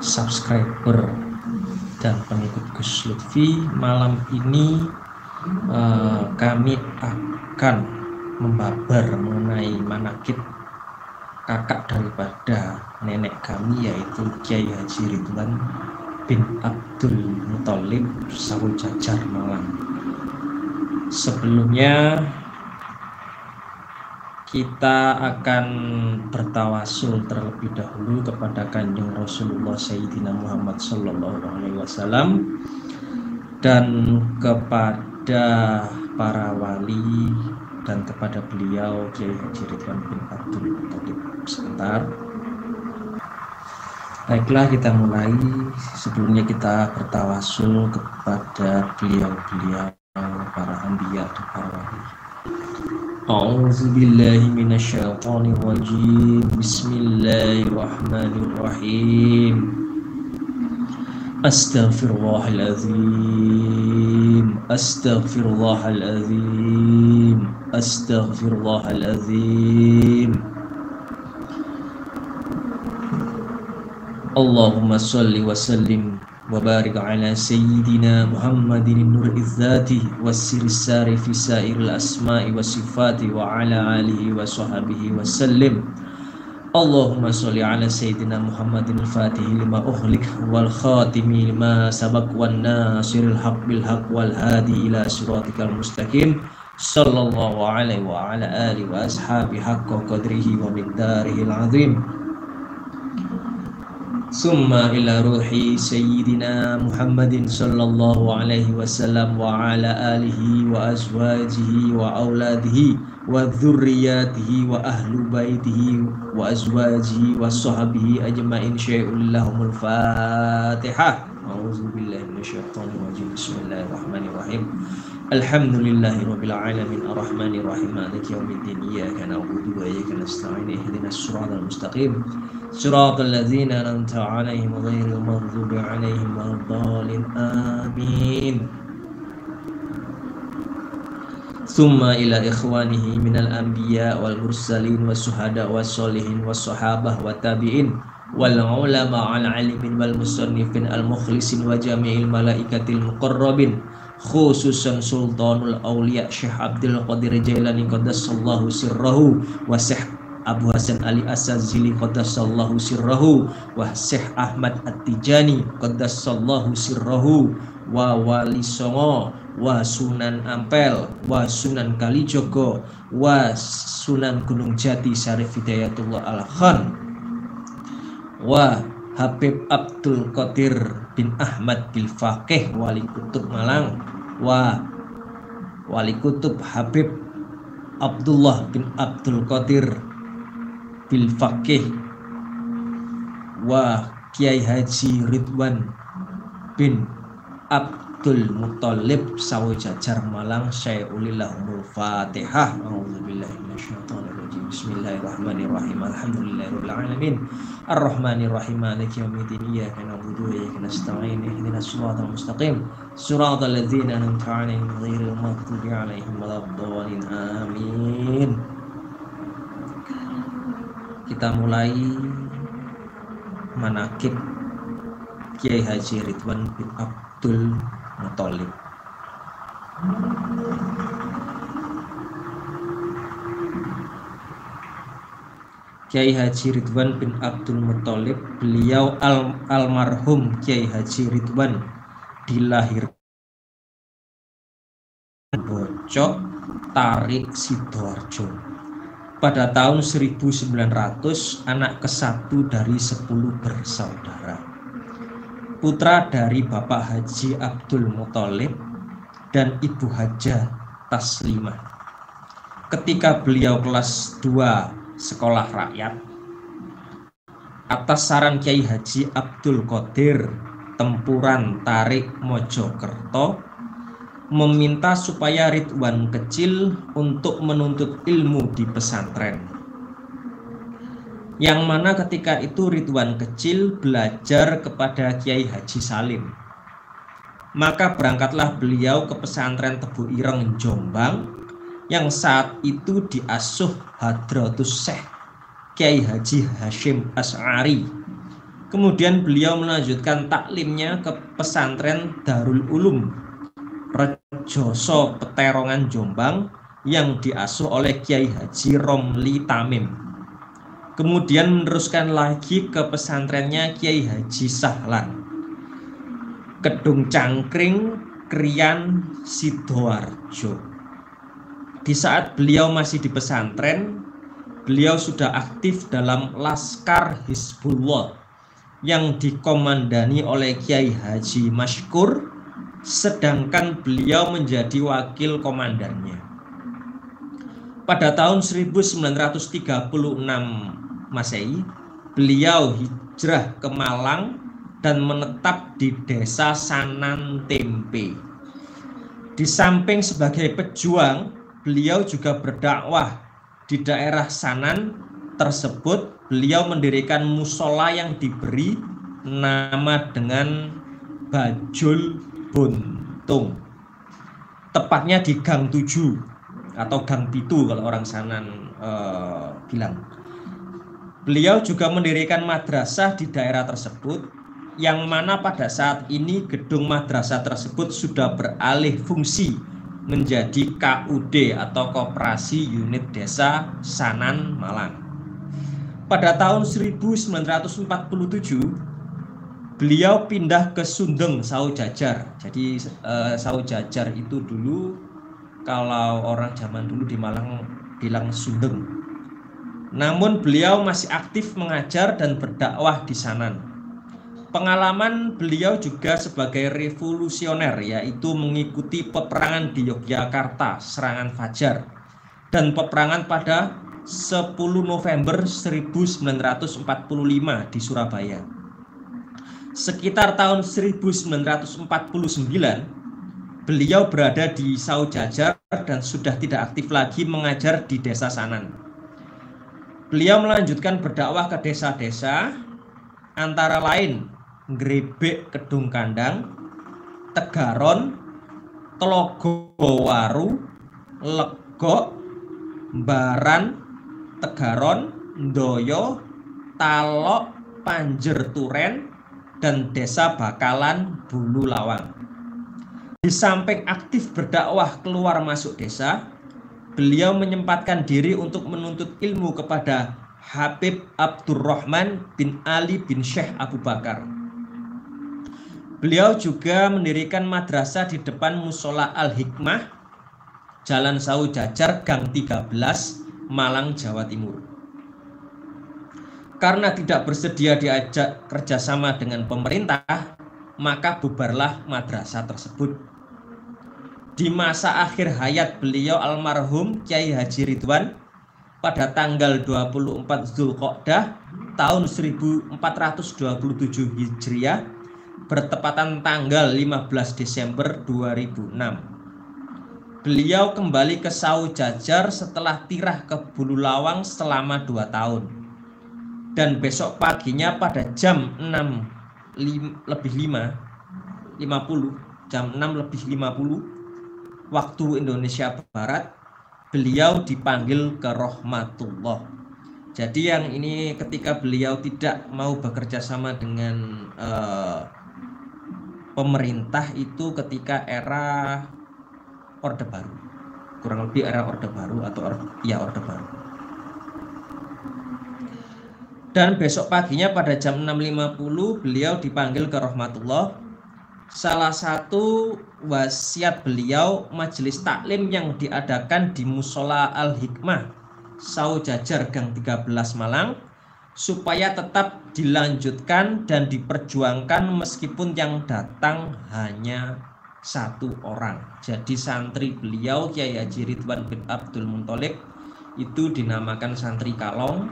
subscriber dan pengikut Gus Lutfi malam ini uh, kami akan membabar mengenai manakib kakak daripada nenek kami yaitu Kiai Haji Ridwan bin Abdul Muthalib Sawu Jajar Malang. Sebelumnya kita akan bertawasul terlebih dahulu kepada kanjeng Rasulullah Sayyidina Muhammad Sallallahu Alaihi Wasallam dan kepada para wali dan kepada beliau Kiai Haji Ridwan bin Abdul Muttalib sebentar. Baiklah kita mulai sebelumnya kita bertawasul kepada beliau-beliau para anbiya dan para wali. أعوذ بالله من الشيطان الرجيم. بسم الله الرحمن الرحيم. أستغفر الله العظيم. أستغفر الله العظيم. أستغفر الله العظيم. اللهم صل وسلم وبارك على سيدنا محمد النور الذات والسر السار في سائر الأسماء والصفات وعلى آله وصحبه وسلم. اللهم صل على سيدنا محمد الفاتح لما أغلق والخاتم لما سبق والناصر الحق بالحق والهادي إلى صراطك المستقيم. صلى الله عليه وعلى آله وأصحابه حق قدره ومقداره العظيم. ثم إلى روح سيدنا محمد صلى الله عليه وسلم وعلى آله وأزواجه وأولاده وذرياته وأهل بيته وأزواجه وصحبه أجمعين. شيء لهم الفاتحة. أعوذ بالله من الشيطان الرجيم. بسم الله الرحمن الرحيم. الحمد لله رب العالمين. الرحمن الرحيم. مالك يوم الدين. إياك نعبد وإياك نستعين. اهدنا الصراط المستقيم. صراط الذين أنعمت عليهم غير المغضوب عليهم ولا الضالين. آمين. ثم إلى إخوانه من الأنبياء والمرسلين والشهداء والصالحين والصحابة والتابعين والعلماء العالمين والمصنفين المخلصين وجميع الملائكة المقربين خصوصا سلطان الأولياء شيخ عبد القادر الجيلاني قدس الله سره وشيخ Abu Hasan Ali Asazili qaddasallahu sirrahu wa Syekh Ahmad At-Tijani qaddasallahu sirrahu wa Wali Songo wa Sunan Ampel wa Sunan Kalijogo wa Sunan Gunung Jati Syarif Hidayatullah Al-Khan wa Habib Abdul Qadir bin Ahmad bil Faqih Wali Kutub Malang wa Wali Kutub Habib Abdullah bin Abdul Qadir bil Faqih wa Kiai Haji Ridwan bin Abdul Muthalib Sawajajar Malang Syai'ulillahumul Fatihah. A'udzubillahi minasyaitonirrajim. Bismillahirrahmanirrahim. Alhamdulillahirabbil alamin Arrahmanirrahim. Maliki yaumiddin. Iyyaka na'budu wa iyyaka nasta'in. Ihdinas siratal mustaqim. Siratal ladzina an'amta 'alaihim ghairil maghdubi 'alaihim waladdallin Amin kita mulai manakib Kiai Haji Ridwan bin Abdul Muthalib. Kiai Haji Ridwan bin Abdul Muthalib, beliau al almarhum Kiai Haji Ridwan dilahirkan Bocok Tarik Sidoarjo pada tahun 1900 anak ke satu dari 10 bersaudara. Putra dari Bapak Haji Abdul Muthalib dan Ibu Haja Taslimah. Ketika beliau kelas 2 sekolah rakyat, atas saran Kiai Haji Abdul Qadir Tempuran Tarik Mojokerto meminta supaya Ridwan kecil untuk menuntut ilmu di pesantren. Yang mana ketika itu Ridwan kecil belajar kepada Kiai Haji Salim. Maka berangkatlah beliau ke pesantren Tebu Ireng Jombang yang saat itu diasuh Hadratus Syekh Kiai Haji Hashim As'ari Kemudian beliau melanjutkan taklimnya ke pesantren Darul Ulum Rejoso Peterongan Jombang yang diasuh oleh Kiai Haji Romli Tamim. Kemudian meneruskan lagi ke pesantrennya Kiai Haji Sahlan. Kedung Cangkring, Krian, Sidoarjo. Di saat beliau masih di pesantren, beliau sudah aktif dalam Laskar Hizbullah yang dikomandani oleh Kiai Haji Mashkur sedangkan beliau menjadi wakil komandannya. Pada tahun 1936 Masehi, beliau hijrah ke Malang dan menetap di desa Sanan Tempe. Di samping sebagai pejuang, beliau juga berdakwah di daerah Sanan tersebut beliau mendirikan musola yang diberi nama dengan Bajul Buntung. Tepatnya di Gang 7 atau Gang Pitu kalau orang Sanan uh, bilang. Beliau juga mendirikan madrasah di daerah tersebut yang mana pada saat ini gedung madrasah tersebut sudah beralih fungsi menjadi KUD atau Koperasi Unit Desa Sanan Malang pada tahun 1947 beliau pindah ke Sundeng Sau Jajar. Jadi uh, Sau Jajar itu dulu kalau orang zaman dulu di Malang bilang Sundeng. Namun beliau masih aktif mengajar dan berdakwah di sana. Pengalaman beliau juga sebagai revolusioner yaitu mengikuti peperangan di Yogyakarta, serangan Fajar dan peperangan pada 10 November 1945 di Surabaya. Sekitar tahun 1949, beliau berada di Saujajar dan sudah tidak aktif lagi mengajar di desa Sanan. Beliau melanjutkan berdakwah ke desa-desa, antara lain Grebek Kedung Kandang, Tegaron, Telogowaru, Legok, Baran, Tegaron, Ndoyo, Talok, Panjer Turen, dan Desa Bakalan Bulu Lawang. Di samping aktif berdakwah keluar masuk desa, beliau menyempatkan diri untuk menuntut ilmu kepada Habib Abdurrahman bin Ali bin Syekh Abu Bakar. Beliau juga mendirikan madrasah di depan Musola Al-Hikmah, Jalan Sau Jajar, Gang 13, Malang, Jawa Timur. Karena tidak bersedia diajak kerjasama dengan pemerintah, maka bubarlah madrasah tersebut. Di masa akhir hayat beliau almarhum Kiai Haji Ridwan pada tanggal 24 Zulqa'dah tahun 1427 Hijriah bertepatan tanggal 15 Desember 2006. Beliau kembali ke Sau Jajar setelah tirah ke Bulu Lawang selama dua tahun. Dan besok paginya pada jam 6 lim, lebih 5 50 jam 6 lebih 50 waktu Indonesia Barat beliau dipanggil ke Rahmatullah. Jadi yang ini ketika beliau tidak mau bekerja sama dengan uh, pemerintah itu ketika era Orde Baru kurang lebih era Orde Baru atau or, ya Orde Baru dan besok paginya pada jam 6.50 beliau dipanggil ke Rahmatullah salah satu wasiat beliau majelis taklim yang diadakan di Musola Al-Hikmah Sau Jajar Gang 13 Malang supaya tetap dilanjutkan dan diperjuangkan meskipun yang datang hanya satu orang. Jadi santri beliau Kiai Haji Ridwan bin Abdul Muntolik itu dinamakan santri kalong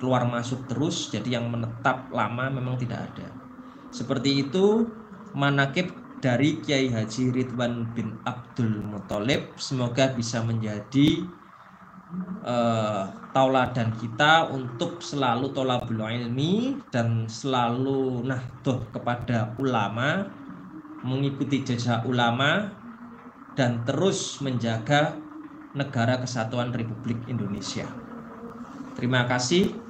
keluar masuk terus jadi yang menetap lama memang tidak ada. Seperti itu manakib dari Kiai Haji Ridwan bin Abdul Muthalib semoga bisa menjadi uh, tauladan kita untuk selalu tolabul ilmi dan selalu nah tuh kepada ulama mengikuti jejak ulama dan terus menjaga negara kesatuan Republik Indonesia. Terima kasih.